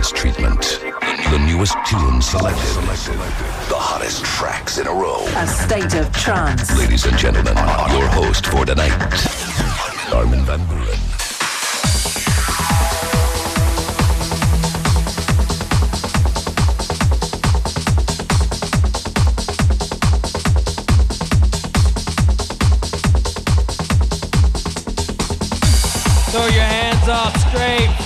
intense treatment. The newest tunes selected. The hottest tracks in a row. A state of trance. Ladies and gentlemen, your host for tonight, Armin van Buren. Throw your hands up straight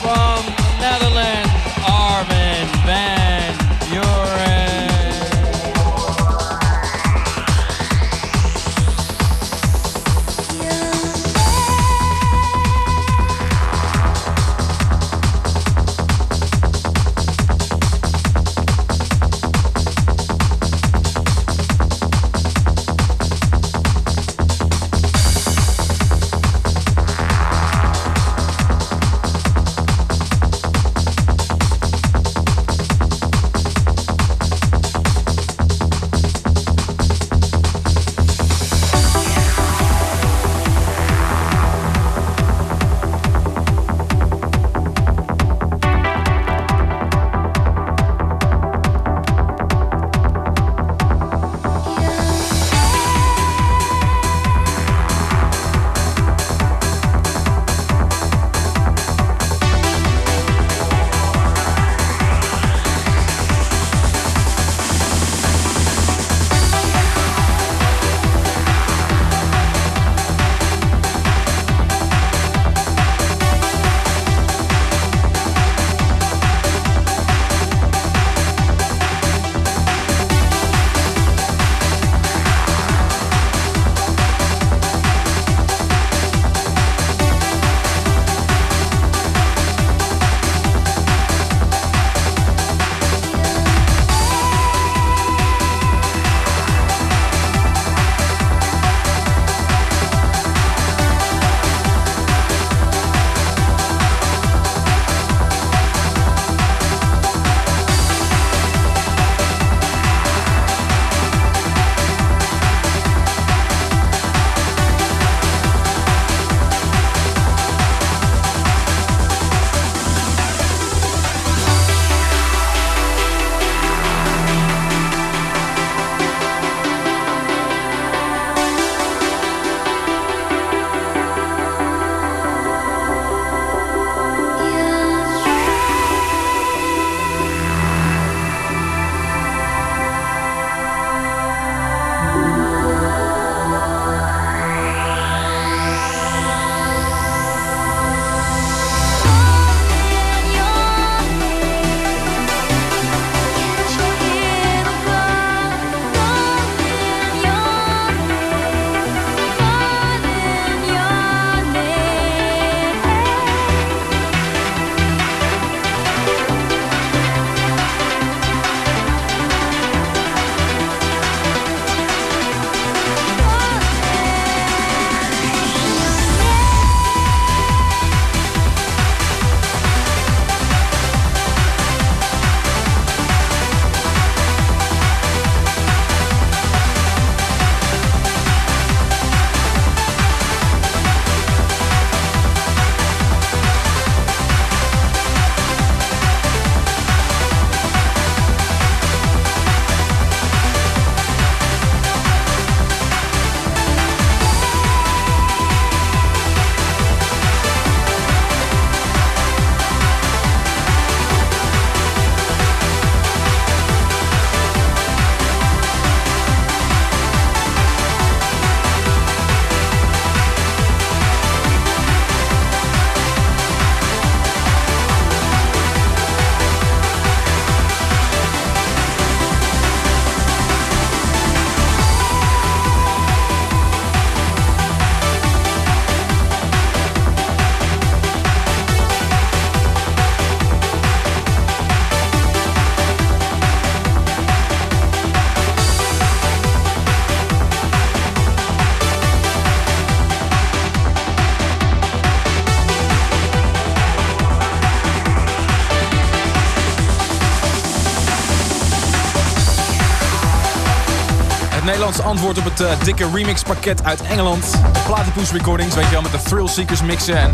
Antwoord op het uh, dikke remixpakket uit Engeland. Platypus Recordings, weet je wel, met de Thrill Seekers mixen en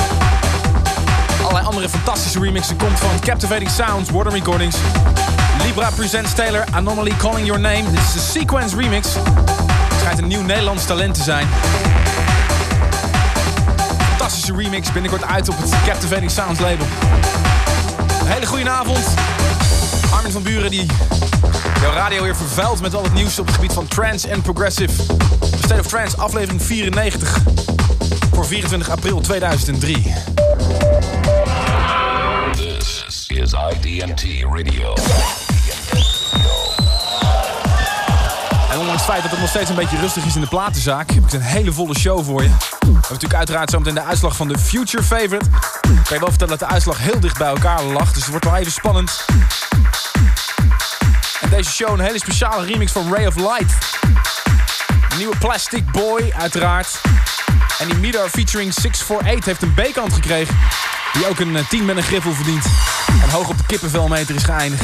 allerlei andere fantastische remix die komt van Captivating Sounds, Warden Recordings. Libra presents Taylor, Anomaly Calling Your Name. Dit is de Sequence remix. Het schijnt een nieuw Nederlands talent te zijn. Fantastische remix, binnenkort uit op het Captivating Sounds label. Een hele goede avond. Armin van Buren die jouw radio weer vervuilt met al het nieuws op het gebied van trance en progressive. State of Trance, aflevering 94 voor 24 april 2003. This is IDMT Radio. En ondanks het feit dat het nog steeds een beetje rustig is in de platenzaak, heb ik een hele volle show voor je. We hebben natuurlijk uiteraard zometeen de uitslag van de Future Favorite. Ik kan je wel vertellen dat de uitslag heel dicht bij elkaar lag, dus het wordt wel even spannend. Deze show een hele speciale remix van Ray of Light. Een nieuwe Plastic Boy, uiteraard. En die Midar featuring 648 heeft een B-kant gekregen. Die ook een 10 met een griffel verdient. En hoog op de kippenvelmeter is geëindigd.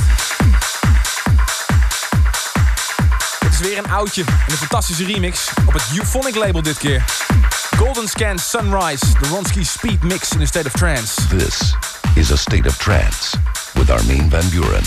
Het is weer een oudje en een fantastische remix op het Euphonic label dit keer. Golden Scan Sunrise, de Ronsky Speed Mix in a State of Trance. This is a state of trance with Armin van Buren.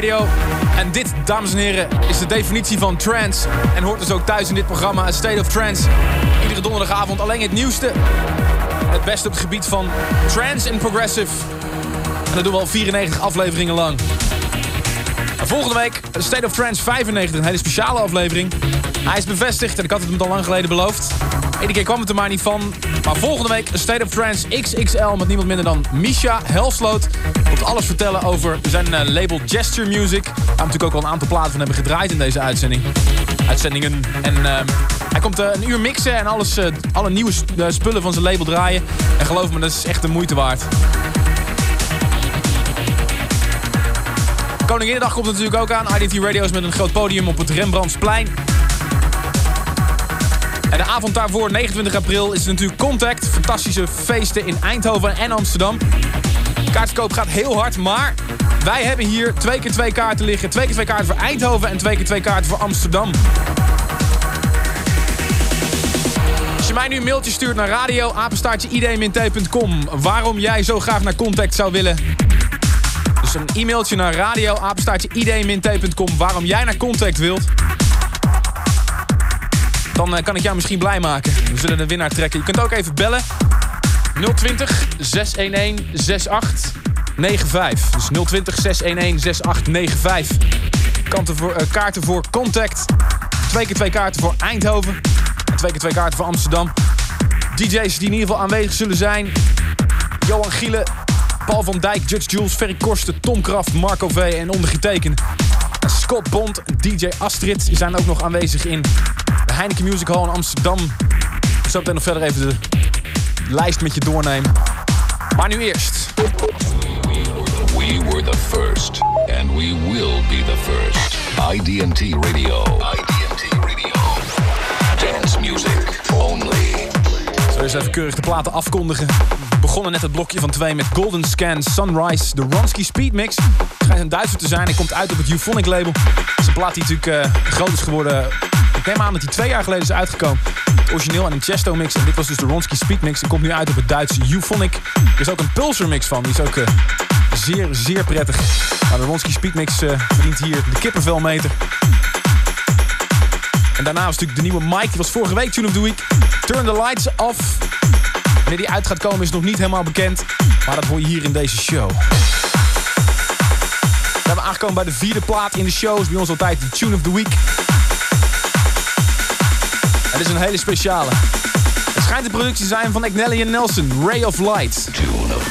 En dit, dames en heren, is de definitie van trance. En hoort dus ook thuis in dit programma, A State of Trance. Iedere donderdagavond alleen het nieuwste. Het beste op het gebied van trance en progressive. En dat doen we al 94 afleveringen lang. En volgende week, A State of Trance 95, een hele speciale aflevering. Hij is bevestigd en ik had het hem al lang geleden beloofd. Eén keer kwam het er maar niet van. Maar volgende week State of Trance XXL met niemand minder dan Misha Helsloot. Alles vertellen over zijn uh, label Gesture Music. Waar we natuurlijk ook al een aantal platen van hebben gedraaid in deze uitzending. Uitzendingen. En uh, hij komt uh, een uur mixen en alles, alle nieuwe spullen van zijn label draaien. En geloof me, dat is echt de moeite waard. Koninginnedag komt natuurlijk ook aan. IDT Radio's met een groot podium op het Rembrandtsplein. En de avond daarvoor, 29 april, is natuurlijk Contact. Fantastische feesten in Eindhoven en Amsterdam. Kaartverkoop gaat heel hard, maar wij hebben hier twee keer twee kaarten liggen. Twee keer twee kaarten voor Eindhoven en twee keer twee kaarten voor Amsterdam. Als je mij nu een mailtje stuurt naar radio idmint.com waarom jij zo graag naar Contact zou willen. Dus een e-mailtje naar radio idmint.com waarom jij naar Contact wilt. Dan kan ik jou misschien blij maken. We zullen een winnaar trekken. Je kunt ook even bellen. 020 611 6895. Dus 020 611 6895. Kanten voor, uh, kaarten voor Contact. Twee keer twee kaarten voor Eindhoven. En twee keer twee kaarten voor Amsterdam. DJ's die in ieder geval aanwezig zullen zijn. Johan Gielen, Paul van Dijk, Judge Jules, Ferry Korsten, Tom Kraft, Marco V en ondergetekend. Scott Bond, DJ Astrid zijn ook nog aanwezig in de Heineken Music Hall in Amsterdam. Zo meteen nog verder even de lijst met je doornemen. Maar nu eerst. We were the first and we will be the first. IDT Radio. IDT Radio. Dance music only. Zo Dus even keurig de platen afkondigen. We begonnen net het blokje van twee met Golden Scan Sunrise. De Ronsky Speed Mix. Schijnt een Duitser te zijn. Hij komt uit op het Euphonic label. Het is een plaat die natuurlijk uh, groot is geworden. Ik neem aan dat hij twee jaar geleden is uitgekomen. Het origineel en een Chesto mix. En dit was dus de Ronsky Speed Mix. Die komt nu uit op het Duitse Euphonic. Er is ook een Pulsar mix van. Die is ook uh, zeer, zeer prettig. Nou, de Ronsky Speed Mix uh, verdient hier de kippenvelmeter. En daarna natuurlijk de nieuwe Mike. Die was vorige week Tune of the Week. Turn the Lights Off. Wanneer die uit gaat komen is nog niet helemaal bekend. Maar dat hoor je hier in deze show. We zijn aangekomen bij de vierde plaat in de show. Is bij ons altijd de Tune of the Week. Dit is een hele speciale. Het schijnt de productie te zijn van Agnelli en Nelson. Ray of Light. Tune of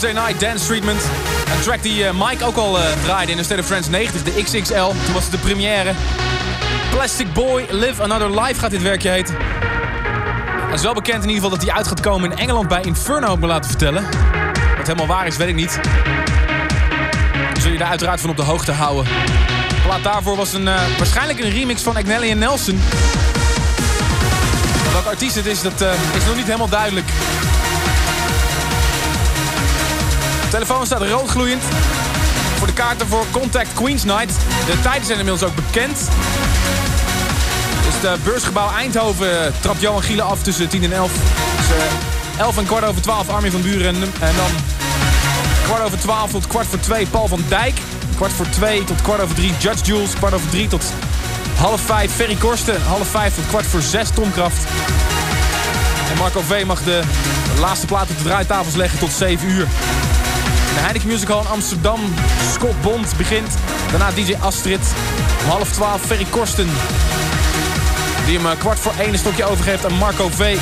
Thursday Night Dance Treatment. Een track die uh, Mike ook al uh, draaide in de State of Friends 90, de XXL. Toen was het de première. Plastic Boy Live Another Life gaat dit werkje heten. Het is wel bekend in ieder geval dat hij uit gaat komen in Engeland bij Inferno, me laten vertellen. Wat helemaal waar is, weet ik niet. Dan zul je daar uiteraard van op de hoogte houden. De plaat daarvoor was een, uh, waarschijnlijk een remix van Agnelli en Nelson. Welke artiest het is, dat is nog niet helemaal duidelijk. Telefoon staat roodgloeiend. Voor de kaarten voor Contact Queens Night. De tijden zijn inmiddels ook bekend. Dus de beursgebouw Eindhoven trapt Johan Gielen af tussen 10 en 11. Dus, uh, 11 en kwart over 12 Armin van Buren. En, dan kwart over 12 tot kwart voor 2 Paul van Dijk. Kwart voor 2 tot kwart over 3 Judge Jules. Kwart over 3 tot half 5 Ferry Korsten. Half 5 tot kwart voor 6 Tom Kraft. En Marco V mag de laatste plaat op de draaitafels leggen tot 7 uur. De Heineken Music Hall in Amsterdam. Scott Bond begint. Daarna DJ Astrid. Om half 12 Ferry Korsten. Die hem kwart voor 1 een stokje overgeeft aan Marco V.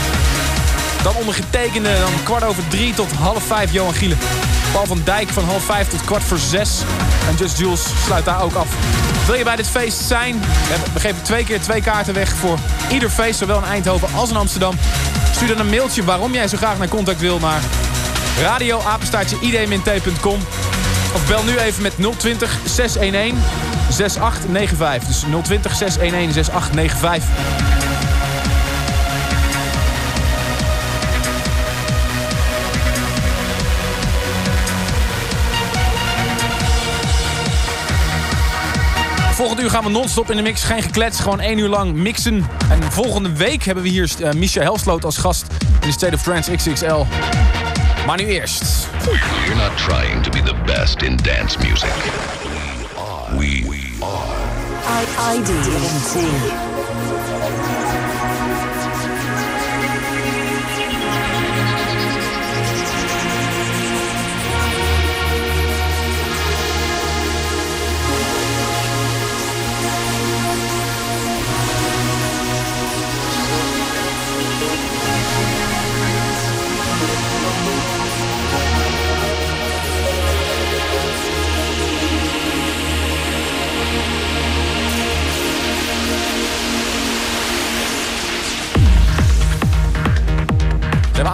Dan ondergetekende, dan kwart over 3 tot half 5 Johan Gielen. Paul van Dijk van half 5 tot kwart voor 6. En Just Jules sluit daar ook af. Wil je bij dit feest zijn? We geven twee keer twee kaarten weg voor ieder feest. Zowel in Eindhoven als in Amsterdam. Stuur dan een mailtje waarom jij zo graag naar contact wil naar radioapenstaartje id-t.com. Of bel nu even met 020 611 6895. Dus 020 611 6895. Volgende uur gaan we non-stop in de mix. Geen geklets, gewoon één uur lang mixen. En volgende week hebben we hier uh, Misha Helsloot als gast in de State of Trance XXL. Maar nu eerst. We're not trying to be the best in dance music. We are. We are. ID We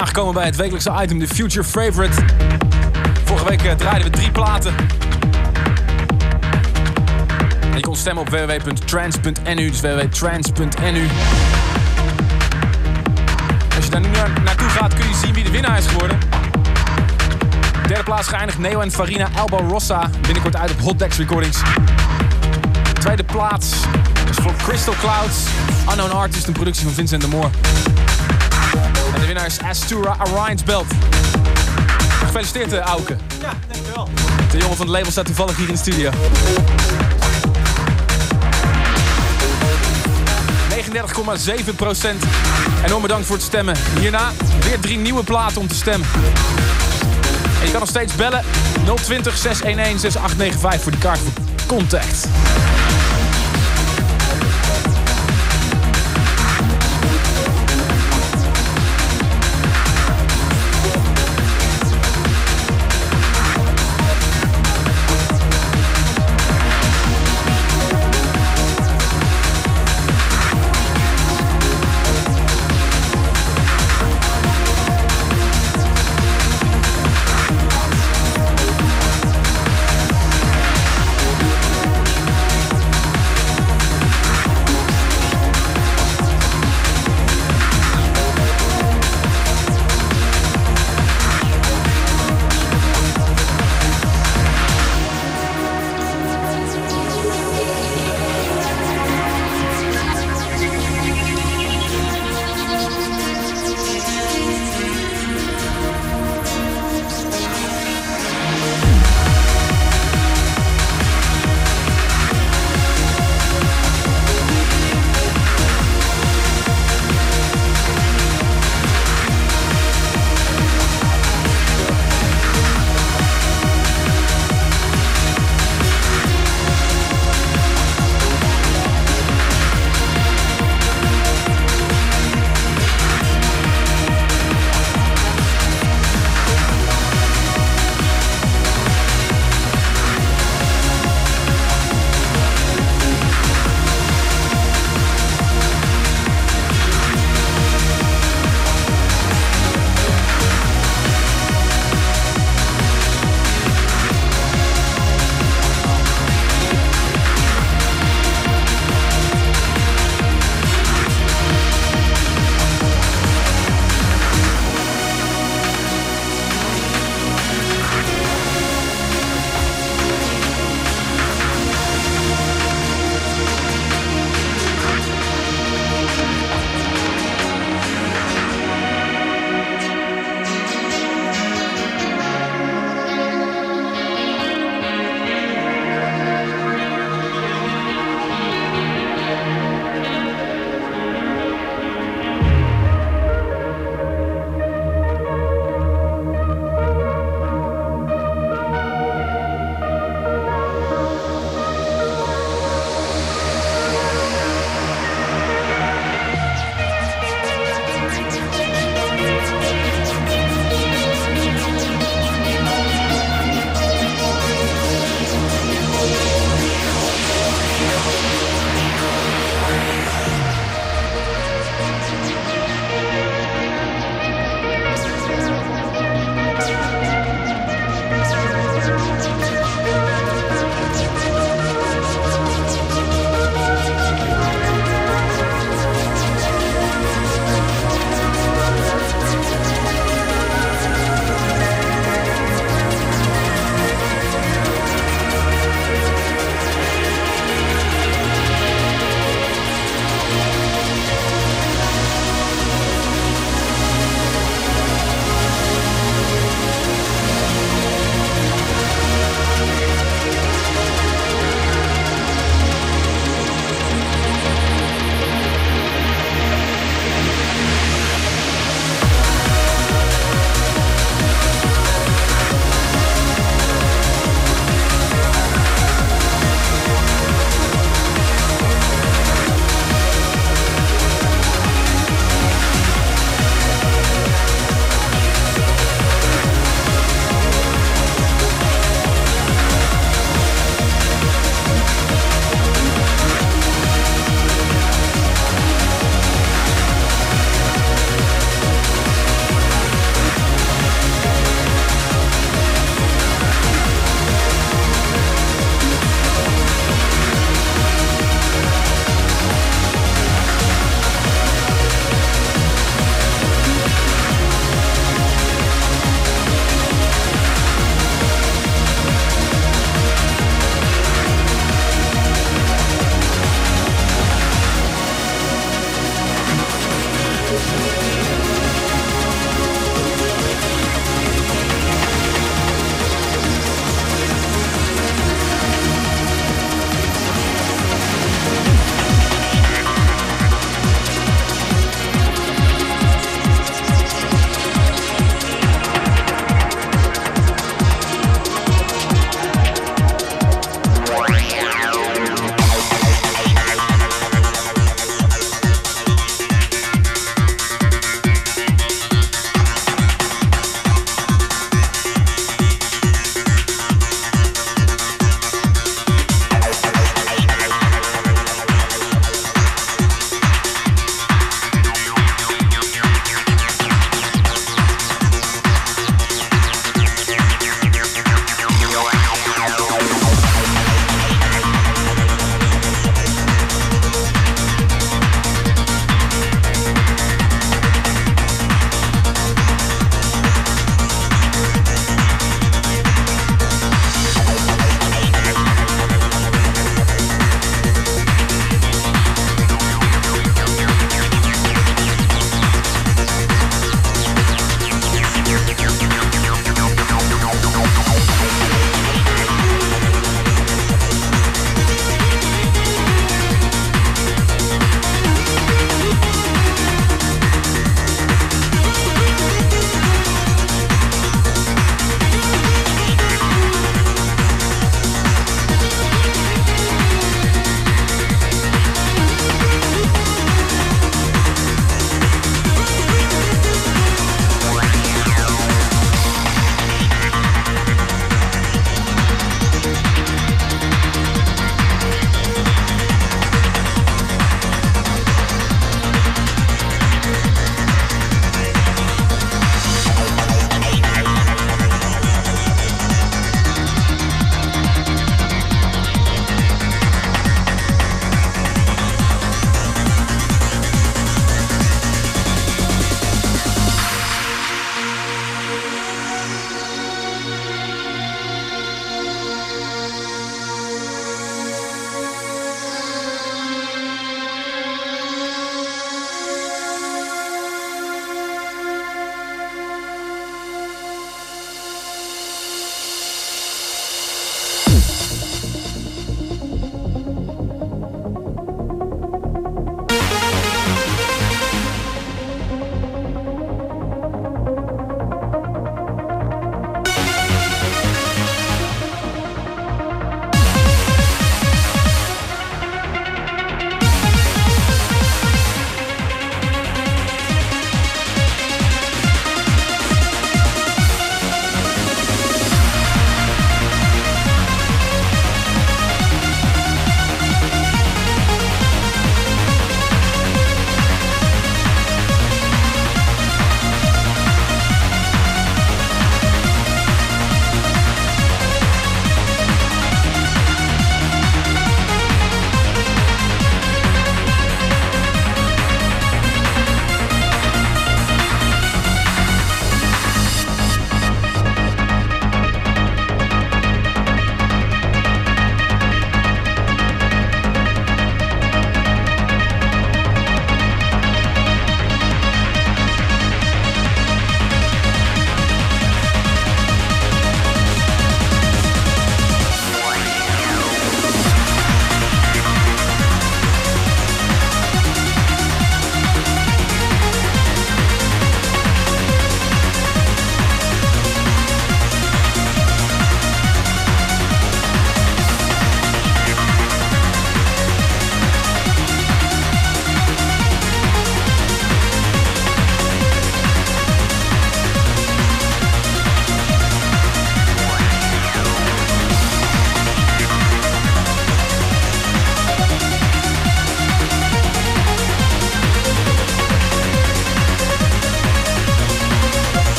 aangekomen bij het wekelijkse item, de Future Favorite. Vorige week uh, draaiden we drie platen. En je kon stemmen op www.trans.nu, dus www.trans.nu. Als je daar nu naar, naartoe gaat, kun je zien wie de winnaar is geworden. Derde plaats geëindigd Neo en Farina Alba Rossa. Binnenkort uit op Hot Decks Recordings. Tweede plaats is voor Crystal Clouds. Unknown Artist, een productie van Vincent de Moor. De Astura Orion's Belt. Gefeliciteerd, uh, Auke. Ja, dankjewel. De jongen van het label staat toevallig hier in de studio. 39,7 procent. Enorm bedankt voor het stemmen. Hierna weer drie nieuwe platen om te stemmen. En je kan nog steeds bellen. 020 611 6895 voor die kaart voor Contact.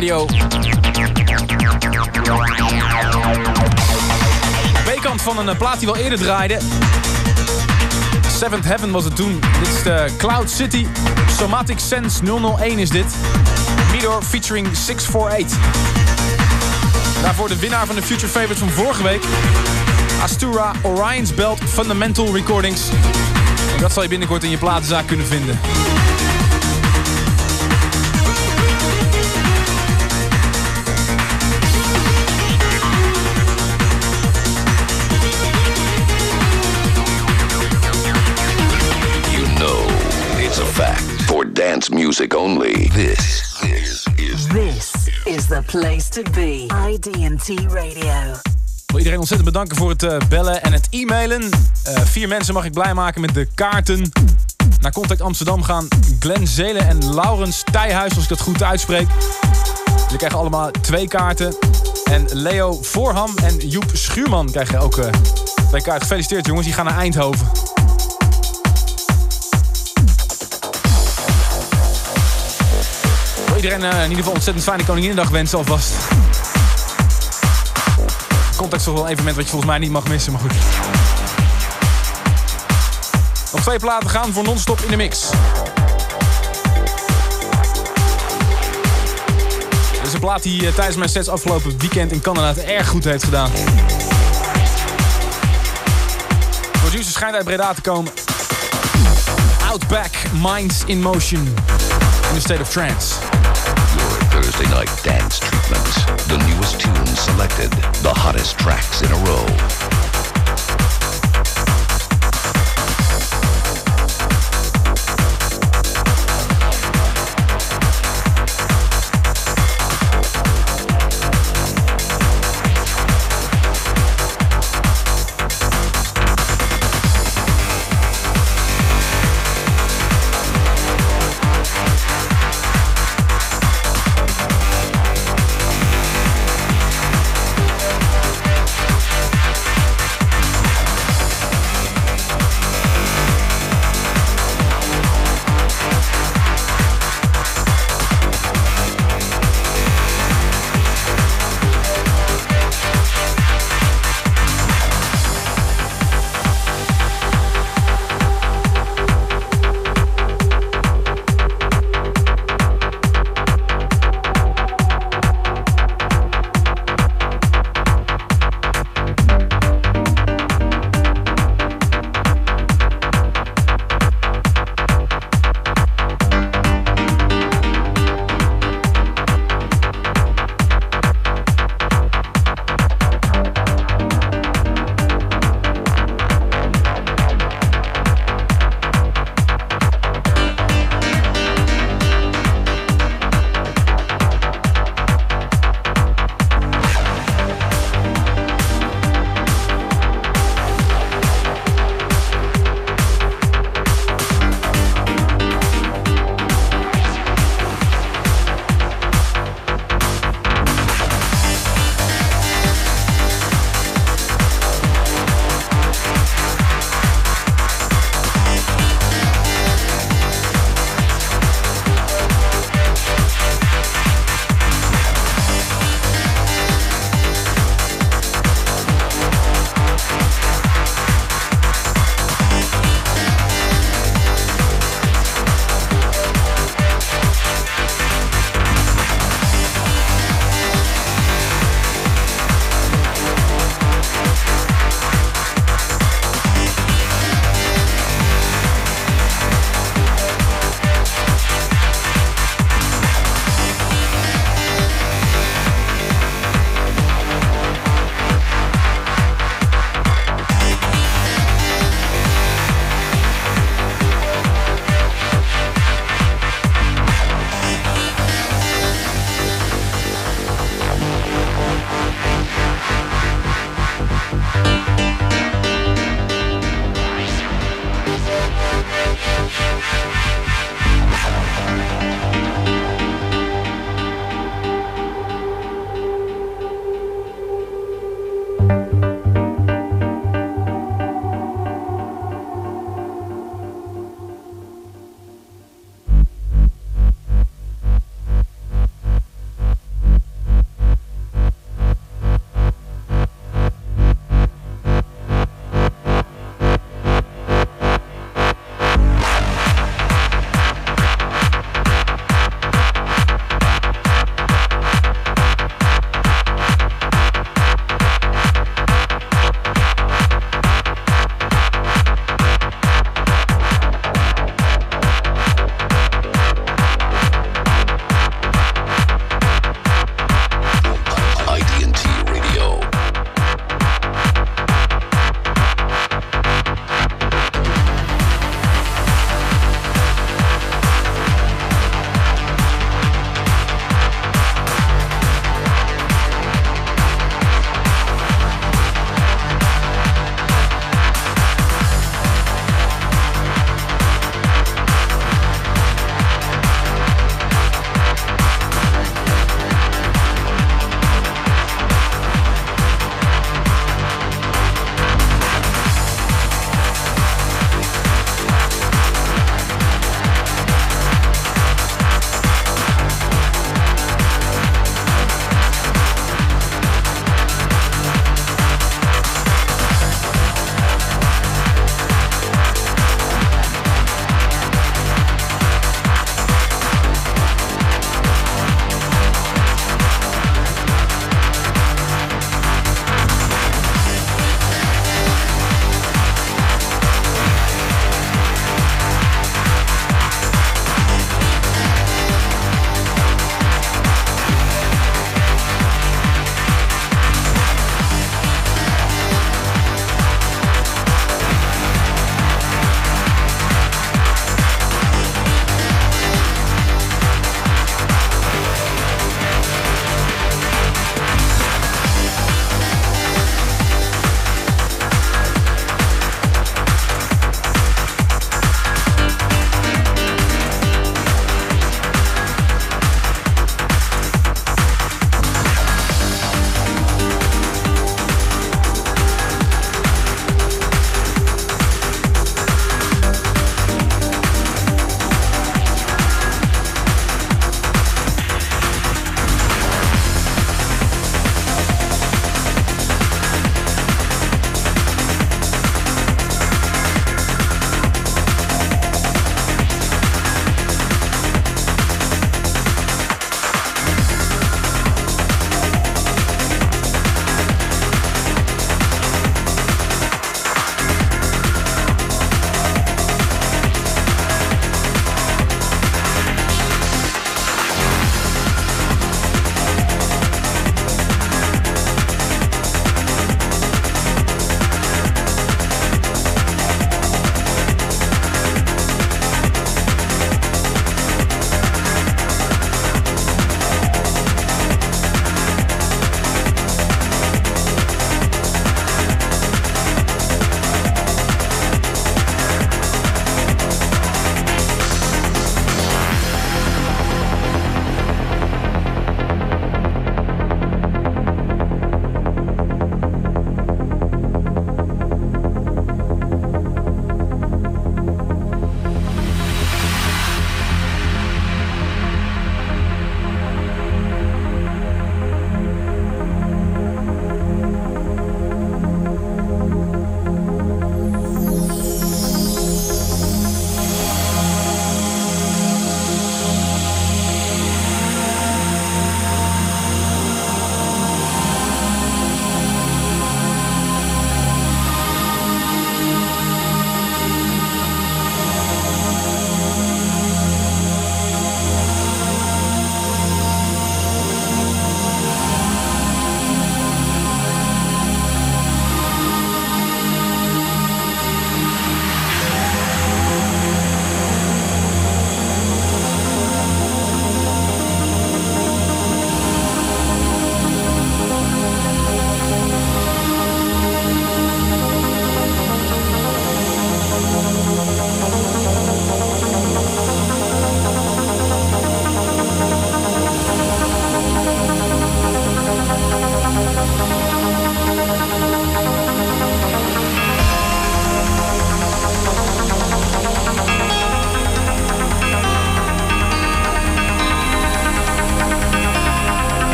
Radio. B-kant van een eh, plaat die wel eerder draaide. Seventh Heaven was het toen. Dit is de Cloud City. Somatic Sense 001 is dit. Midor featuring 648. Daarvoor de winnaar van de Future Favorites van vorige week. Astura Orion's Belt Fundamental Recordings. Dat zal je binnenkort in je platenzaak kunnen vinden. Dance music only. This, this is This is the place to be. IDT Radio. Ik wil iedereen ontzettend bedanken voor het eh, bellen en het e-mailen. Eh, vier mensen mag ik blij maken met de kaarten. Naar Contact Amsterdam gaan Glenn Zelen en Laurens Tijhuis, als ik dat goed uitspreek. Jullie krijgen allemaal twee kaarten. En Leo Voorham en Joep Schuurman krijgen ook eh, twee kaarten. Gefeliciteerd jongens, die gaan naar Eindhoven. Iedereen eh, in ieder geval ontzettend fijne Koninginnedag wensen alvast. Contact is toch wel een evenement wat je volgens mij niet mag missen, maar goed. Nog twee platen gaan voor non-stop in de mix. Dit is een plaat die eh, tijdens mijn sets afgelopen weekend in Canada het erg goed heeft gedaan. Producer schijnt uit Breda te komen. Outback Minds in Motion. In a state of trance. Night dance treatments. The newest tunes selected. The hottest tracks in a row.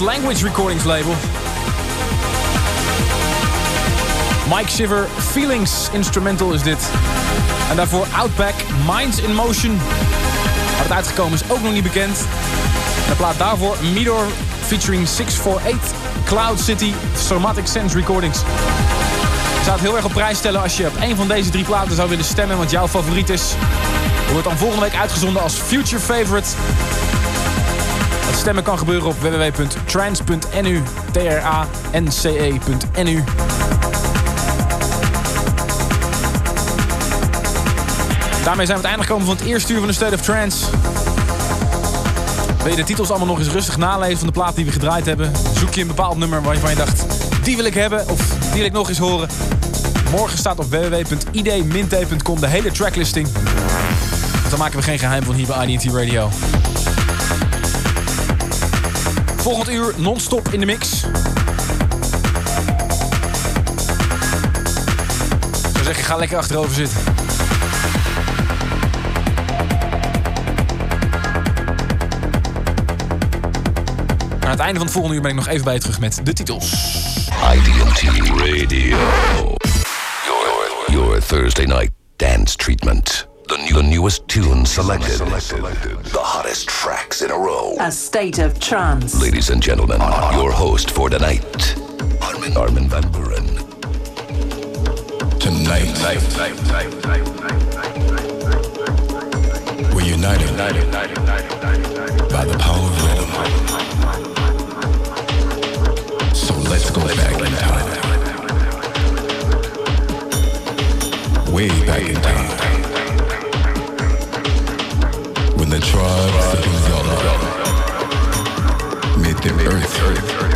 Language Recordings label. Mike Shiver, Feelings Instrumental is dit. En daarvoor Outback, Minds in Motion. Wat het uitgekomen is ook nog niet bekend. De plaat daarvoor Midor featuring 648, Cloud City, Somatic Sense Recordings. Ik zou het heel erg op prijs stellen als je op een van deze drie platen zou willen stemmen, want jouw favoriet is. Wordt dan volgende week uitgezonden als Future Favorite. Stemmen kan gebeuren op www.trans.nu, T-R-A-N-C-E.nu. Daarmee zijn we het einde gekomen van het eerste uur van de State of Trance. Wil je de titels allemaal nog eens rustig nalezen van de plaat die we gedraaid hebben? Zoek je een bepaald nummer waarvan je dacht, die wil ik hebben of die wil ik nog eens horen. Morgen staat op www.id-t.com de hele tracklisting. Dan maken we geen geheim van hier bij IDT Radio. Volgend uur non-stop in de mix. Ik zou zeggen, ga lekker achterover zitten. Aan het einde van het volgende uur ben ik nog even bij je terug met de titels. IDT Radio. Your Thursday night dance treatment. The, new, the newest tunes selected. The hottest tracks in a row. A state of trance. Ladies and gentlemen, your host for tonight, Armin, Armin van Buren. Tonight, we're united by the power of rhythm. So let's go back in time. Way back in the tribes of Yala. Meet earth.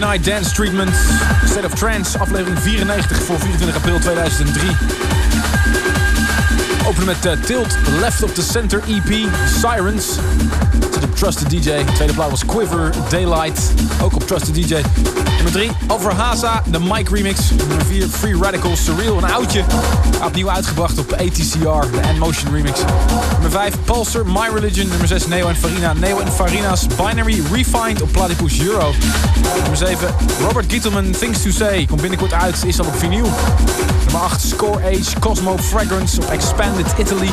Night Dance Treatment. State of Trance, aflevering 94 voor 24 april 2003. Openen met uh, Tilt, Left of the Center EP, Sirens. Op Trusted DJ. Tweede plaat was Quiver, Daylight. Ook op Trusted DJ. Nummer 3, Over Haza, de Mike remix. Nummer 4, Free Radical, Surreal, een oudje. Opnieuw uitgebracht op ATCR, de N-Motion remix. Nummer 5, Pulsar, My Religion. Nummer 6, Neo en Farina. Neo en Farina's Binary Refined op Platypus Euro. Nummer 7, Robert Gietelman, Things to Say. Komt binnenkort uit, is al op vinyl. Nummer 8, Score Age, Cosmo Fragrance op Expanded Italy.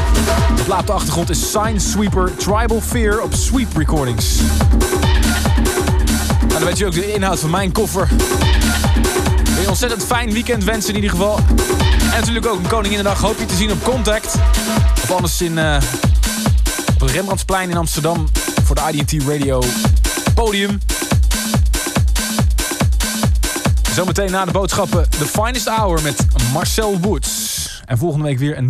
Op de achtergrond is Sign Sweeper, Tribal Fear op Sweep Recordings. Dan weet je ook de inhoud van mijn koffer. Een ontzettend fijn weekend wensen in ieder geval. En natuurlijk ook een Koninginnedag hoop je te zien op Contact. Of anders in, uh, op het Rembrandtsplein in Amsterdam voor de IDT Radio podium. Zometeen na de boodschappen The Finest Hour met Marcel Woods. En volgende week weer een